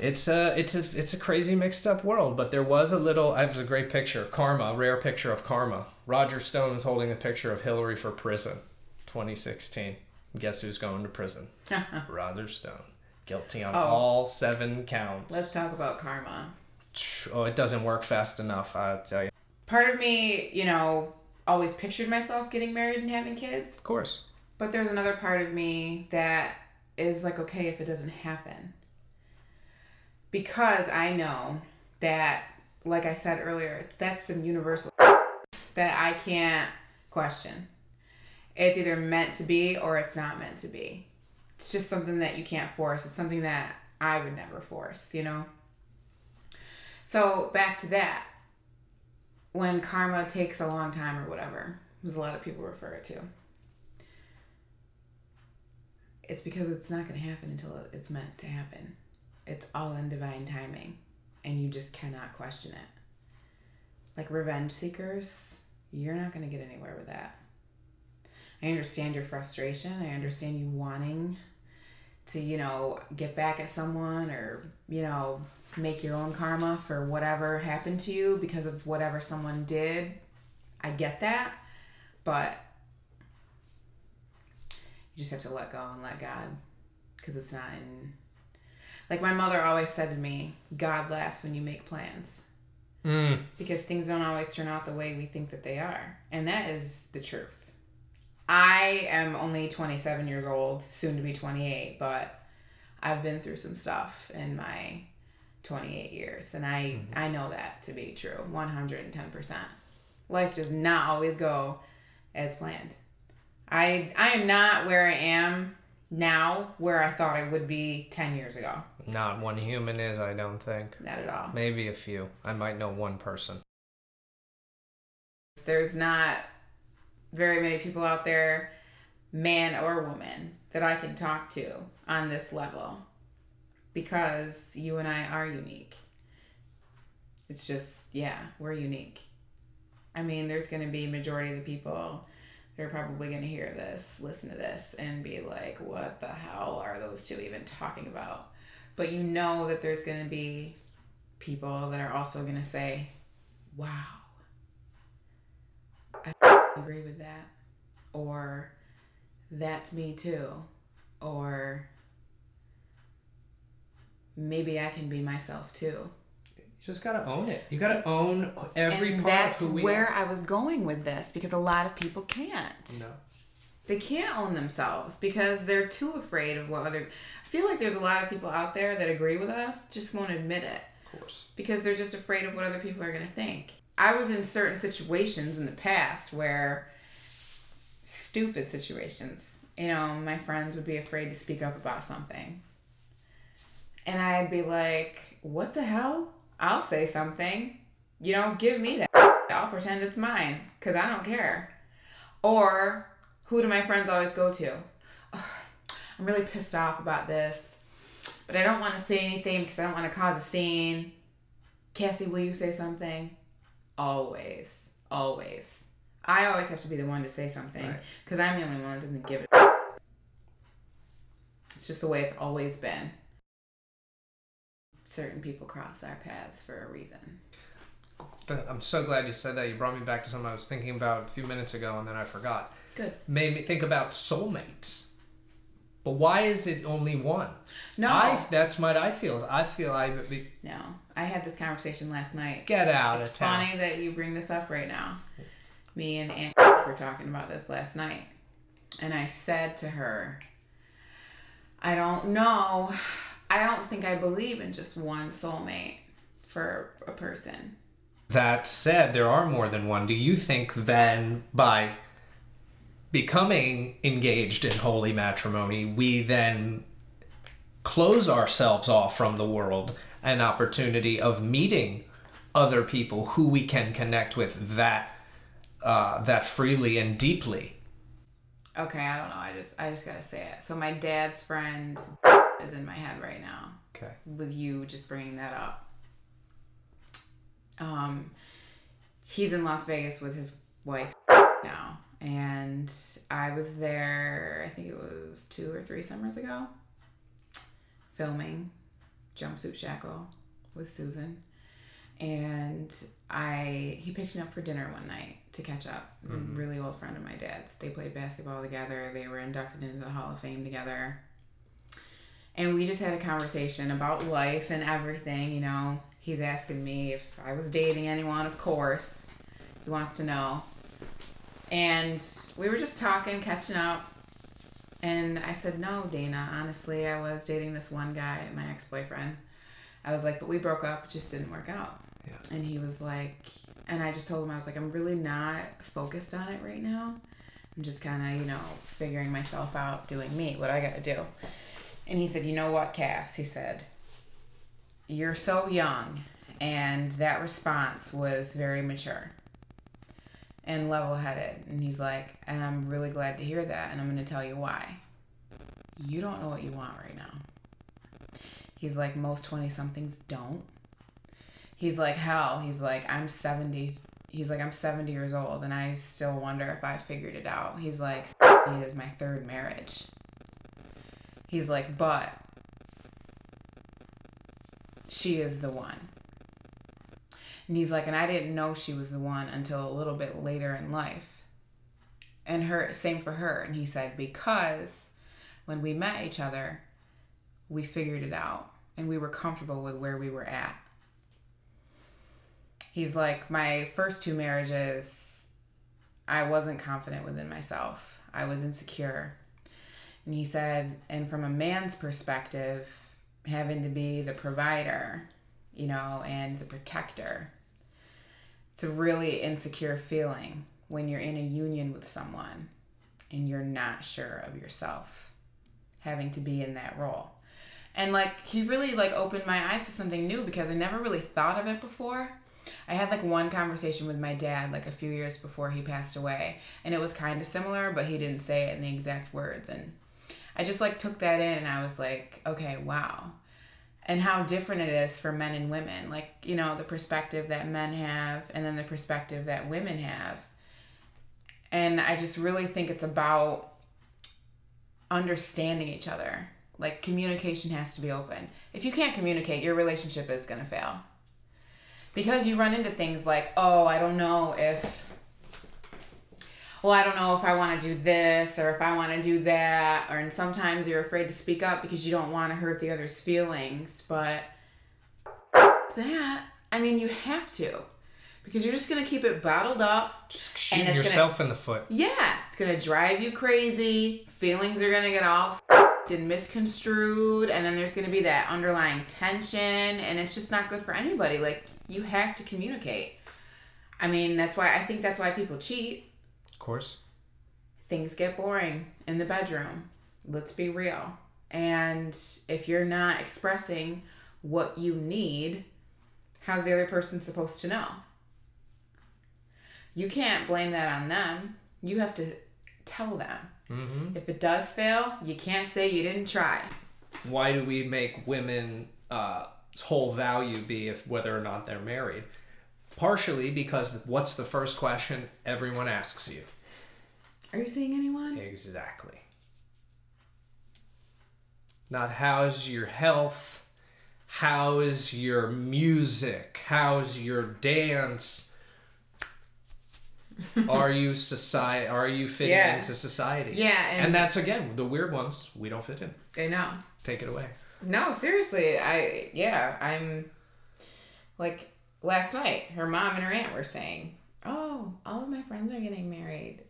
it's a it's a it's a crazy mixed up world. But there was a little. I have a great picture. Karma, rare picture of karma. Roger Stone is holding a picture of Hillary for prison, 2016. Guess who's going to prison? Roger Stone, guilty on Oh. all seven counts. Let's talk about karma. Oh, it doesn't work fast enough. I tell you. Part of me, you know, always pictured myself getting married and having kids, Of course. but there's another part of me that is like, okay, if it doesn't happen. Because I know that, like I said earlier, that's some universal that I can't question. It's either meant to be or it's not meant to be. It's just something that you can't force. It's something that I would never force, you know? So back to that. When karma takes a long time or whatever, as a lot of people refer it to, it's because it's not going to happen until it's meant to happen. It's all in divine timing, and you just cannot question it. Like revenge seekers, you're not going to get anywhere with that. I understand your frustration. I understand you wanting to, you know, get back at someone or, you know, make your own karma for whatever happened to you because of whatever someone did. I get that. But you just have to let go and let God because it's not in. Like my mother always said to me, God laughs when you make plans Mm. because things don't always turn out the way we think that they are. And that is the truth. I am only 27 years old, soon to be 28, but I've been through some stuff in my 28 years and I I know that to be true 110%. Life does not always go as planned. I I am not where I am now where I thought I would be 10 years ago. Not one human is, I don't think. Not at all. Maybe a few. I might know one person. There's not very many people out there, man or woman, that I can talk to on this level because you and I are unique. It's just, yeah, we're unique. I mean, there's going to be majority of the people that are probably going to hear this, listen to this, and be like, what the hell are those two even talking about? But you know that there's going to be people that are also going to say, wow, I agree with that. Or that's me too. Or maybe I can be myself too. You just gotta own it. You gotta own every and part that's of who we where are. I was going with this because a lot of people can't. No. They can't own themselves because they're too afraid of what other. I feel like there's a lot of people out there that agree with us, just won't admit it Of course. because they're just afraid of what other people are going to think. I was in certain situations in the past where stupid situations, you know, my friends would be afraid to speak up about something. And I'd be like, what the hell? I'll say something. You know, give me that. I'll pretend it's mine because I don't care. Or who do my friends always go to? "Ugh, I'm really pissed off about this, but I don't want to say anything because I don't want to cause a scene. Cassie, will you say something? Always. Always. I always have to be the one to say something Right. because I'm the only one that doesn't give it. It's just the way it's always been. Certain people cross our paths for a reason. I'm so glad you said that. You brought me back to something I was thinking about a few minutes ago and then I forgot. Good. Made me think about soulmates. But why is it only one? No. I, that's what I feel. I feel I be- No. I had this conversation last night. get out It's of town. It's funny that you bring this up right now. Me and Aunt were talking about this last night. And I said to her, I don't know. I don't think I believe in just one soulmate for a person. That said, there are more than one. Do you think then by becoming engaged in holy matrimony, we then close ourselves off from the world an opportunity of meeting other people who we can connect with that uh, that freely and deeply? Okay, I don't know. I just I just gotta say it. So my dad's friend is in my head right now. Okay. with you just bringing that up. Um, he's in Las Vegas with his wife now, and I was there. I think it was two or three summers ago, filming, jumpsuit shackle with Susan. And I he picked me up for dinner one night to catch up. He's a really old friend of my dad's. They played basketball together. They were inducted into the Hall of Fame together. And we just had a conversation about life and everything, you know. He's asking me if I was dating anyone, of course. He wants to know. And we were just talking, catching up. And I said, No, Dana, honestly, I was dating this one guy, my ex boyfriend. I was like, But we broke up, it just didn't work out. Yeah. And he was like, and I just told him, I was like, I'm really not focused on it right now. I'm just kind of, you know, figuring myself out, doing me, what I got to do. And he said, You know what, Cass? He said, You're so young. And that response was very mature and level headed. And he's like, And I'm really glad to hear that. And I'm going to tell you why. You don't know what you want right now. He's like, Most 20 somethings don't. He's like, Hell, he's like, I'm 70. He's like, I'm 70 years old and I still wonder if I figured it out. He's like, is my third marriage. He's like, But she is the one. And he's like, and I didn't know she was the one until a little bit later in life. And her, same for her. And he said, because when we met each other, we figured it out and we were comfortable with where we were at. He's like, my first two marriages, I wasn't confident within myself, I was insecure. And he said, and from a man's perspective, having to be the provider, you know, and the protector, it's a really insecure feeling when you're in a union with someone and you're not sure of yourself having to be in that role. And like he really like opened my eyes to something new because i never really thought of it before. I had like one conversation with my dad like a few years before he passed away and it was kind of similar but he didn't say it in the exact words and i just like took that in and i was like okay wow and how different it is for men and women. Like, you know, the perspective that men have and then the perspective that women have. And I just really think it's about understanding each other. Like, communication has to be open. If you can't communicate, your relationship is going to fail. Because you run into things like, oh, I don't know if well, I don't know if I want to do this or if I want to do that. Or and sometimes you're afraid to speak up because you don't want to hurt the other's feelings. But that, I mean, you have to because you're just going to keep it bottled up. Just And shooting gonna- yourself in the foot. Yeah, it's going to drive you crazy. Feelings are going to get all and misconstrued. And then there's going to be that underlying tension. And it's just not good for anybody. Like, you have to communicate. I mean, that's why I think that's why people cheat course. things get boring in the bedroom. Let's be real. And if you're not expressing what you need, how's the other person supposed to know? You can't blame that on them. You have to tell them. hmm If it does fail, you can't say you didn't try. Why do we make women uh, whole value be if whether or not they're married? Partially because what's the first question everyone asks you? Are you seeing anyone? Exactly. Not how's your health? How's your music? How's your dance? are you society? Are you fitting Yeah. into society? Yeah, and, and- that's again the weird ones. We don't fit in. I know. Take it away. No, seriously. I yeah, I'm like last night her mom and her aunt were saying, "Oh, all of my friends are getting married."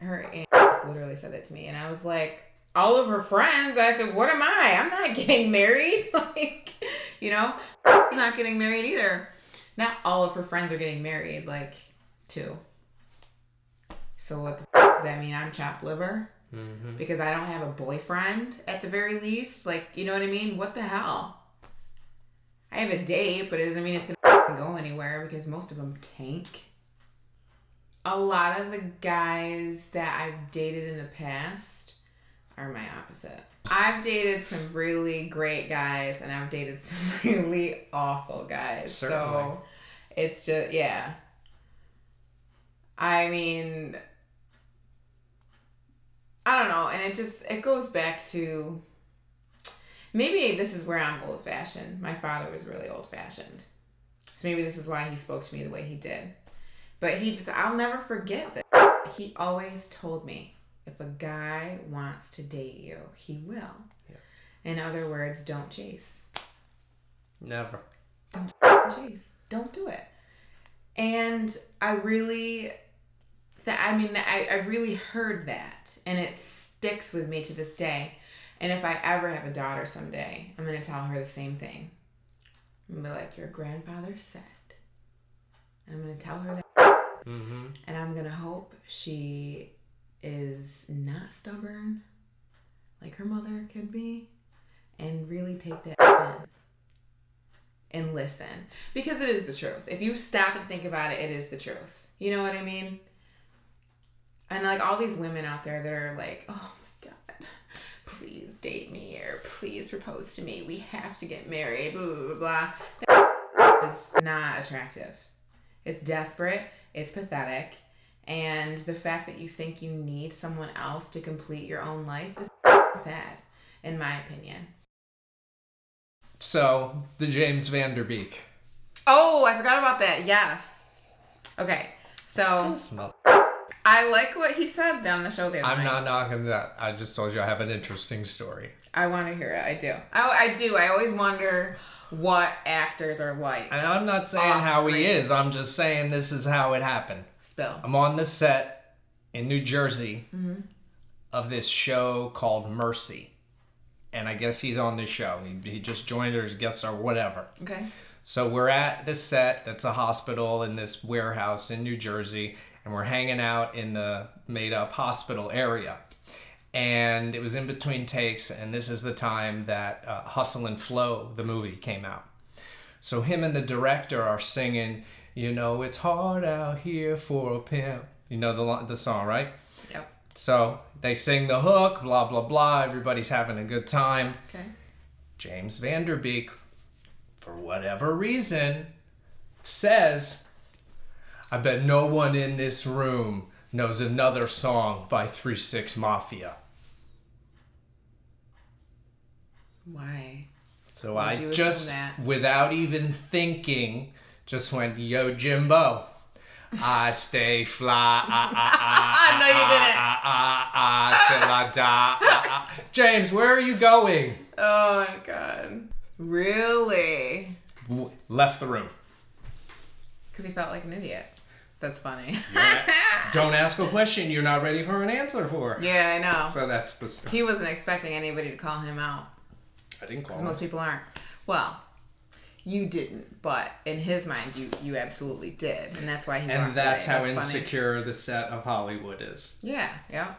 Her aunt literally said that to me and I was like, "All of her friends?" I said, "What am I? I'm not getting married." like, you know, is not getting married either. Not all of her friends are getting married, like two. So what the f- does that mean? I'm chopped liver? Mm-hmm. because I don't have a boyfriend at the very least. Like, you know what I mean? What the hell? I have a date, but it doesn't mean it's gonna f***ing go anywhere because most of them tank. A lot of the guys that I've dated in the past are my opposite. I've dated some really great guys and I've dated some really awful guys. Certainly. So it's just, yeah. I mean, I don't know, and it just it goes back to maybe this is where I'm old fashioned. My father was really old fashioned. So maybe this is why he spoke to me the way he did. But he just, I'll never forget that. He always told me if a guy wants to date you, he will. Yeah. In other words, don't chase. Never. Don't chase. Don't do it. And I really, that I mean, I, I really heard that, and it sticks with me to this day. And if I ever have a daughter someday, I'm gonna tell her the same thing. I'm gonna be like, your grandfather said, and I'm gonna tell her that, Mm-hmm. and I'm gonna hope she is not stubborn, like her mother could be, and really take that in and listen because it is the truth. If you stop and think about it, it is the truth. You know what I mean? And like all these women out there that are like, oh my god, please date me or please propose to me. We have to get married. Blah blah blah. blah. That is not attractive. It's desperate. It's pathetic. And the fact that you think you need someone else to complete your own life is sad, in my opinion. So the James Van Der Beek. Oh, I forgot about that. Yes. Okay. So Smell. I like what he said on the show the other I'm night. not knocking that. I just told you I have an interesting story. I want to hear it. I do. I, I do. I always wonder what actors are like. And I'm not saying how he is. I'm just saying this is how it happened. Spill. I'm on the set in New Jersey Mm-hmm. of this show called Mercy. And I guess he's on this show. He, he just joined or guest or whatever. Okay. So we're at the set that's a hospital in this warehouse in New Jersey, and we're hanging out in the made up hospital area. And it was in between takes, and this is the time that uh, Hustle and Flow, the movie, came out. So him and the director are singing, you know, it's hard out here for a pimp. You know the the song, right? Yep. So they sing the hook, blah blah blah. Everybody's having a good time. Okay. James Van Der Beek, for whatever reason, says, I bet no one in this room knows another song by 3 6 Mafia. Why? So Why'd I just, without even thinking, just went, Yo, Jimbo. I stay fly, ah, ah, ah, No, you didn't. ah, ah, ah, till I die. ah, ah. James, where are you going? Oh my god. Really? Left the room. Because he felt like an idiot. That's funny. Don't ask a question you're not ready for an answer for. yeah, I know. So that's the. story. He wasn't expecting anybody to call him out. I didn't call Because most people aren't. Well, you didn't, but in his mind, you you absolutely did, and that's why he. And that's away. how funny. insecure the set of Hollywood is. Yeah, yeah.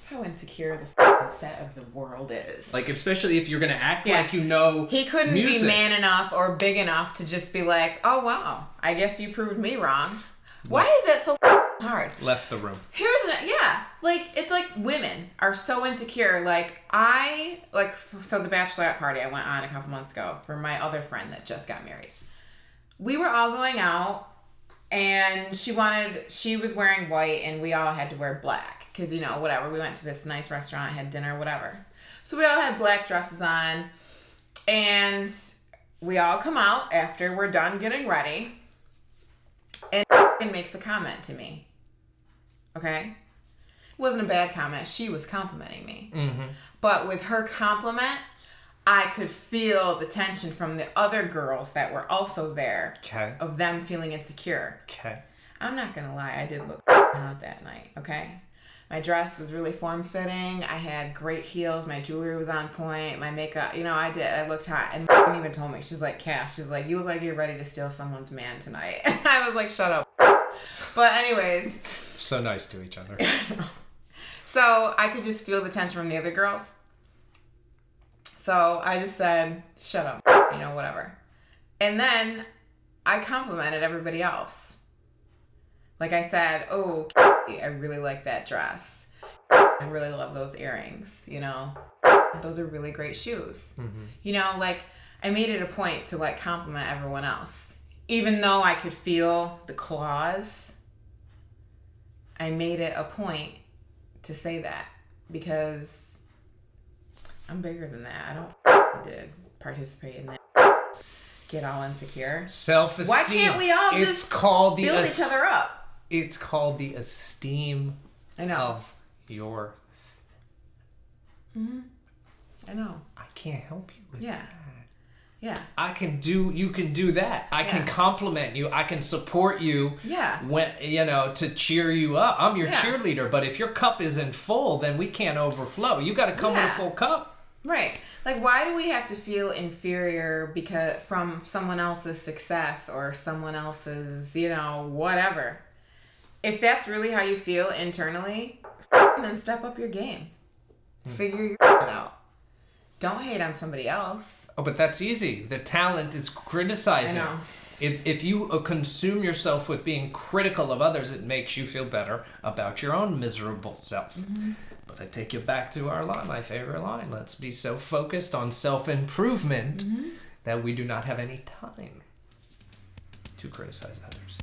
That's how insecure the set of the world is. Like, especially if you're gonna act Yeah. like you know. He couldn't music. be man enough or big enough to just be like, "Oh wow, I guess you proved me wrong." Why is that so hard? Left the room. Here's an, yeah, like it's like women are so insecure. Like I like so the bachelorette party I went on a couple months ago for my other friend that just got married. We were all going out, and she wanted she was wearing white, and we all had to wear black because you know whatever. We went to this nice restaurant, had dinner, whatever. So we all had black dresses on, and we all come out after we're done getting ready, and makes a comment to me. Okay? It wasn't a bad comment. She was complimenting me. Mm-hmm. But with her compliment, I could feel the tension from the other girls that were also there Okay. of them feeling insecure. Okay. I'm not gonna lie, I did look out that night, okay? My dress was really form fitting. I had great heels. My jewelry was on point. My makeup, you know, I did. I looked hot. And even told me, she's like, Cash, she's like, you look like you're ready to steal someone's man tonight. And I was like, shut up. But, anyways, So nice to each other. so I could just feel the tension from the other girls. So I just said, shut up, you know, whatever. And then I complimented everybody else. Like I said, oh, I really like that dress. I really love those earrings, you know. Those are really great shoes. Mm-hmm. You know, like I made it a point to like compliment everyone else. Even though I could feel the claws, I made it a point to say that because I'm bigger than that. I don't did participate in that. Get all insecure. Self-esteem. Why can't we all it's just called the Build es- each other up. It's called the esteem I know. of your. Mm-hmm. I know. I can't help you with Yeah. that. Yeah. I can do. You can do that. I can compliment you. I can support you. Yeah. When you know to cheer you up. I'm your Yeah. cheerleader. But if your cup isn't full, then we can't overflow. You got to come with a full cup. Right. Like why do we have to feel inferior because from someone else's success or someone else's, you know, whatever. If that's really how you feel internally, then step up your game. Hmm. Figure your out. Don't hate on somebody else. Oh, but that's easy. The talent is criticizing. I know. If, if you uh, consume yourself with being critical of others, it makes you feel better about your own miserable self. Mm-hmm. But I take you back to our line, my favorite line. Let's be so focused on self improvement Mm-hmm. that we do not have any time to criticize others.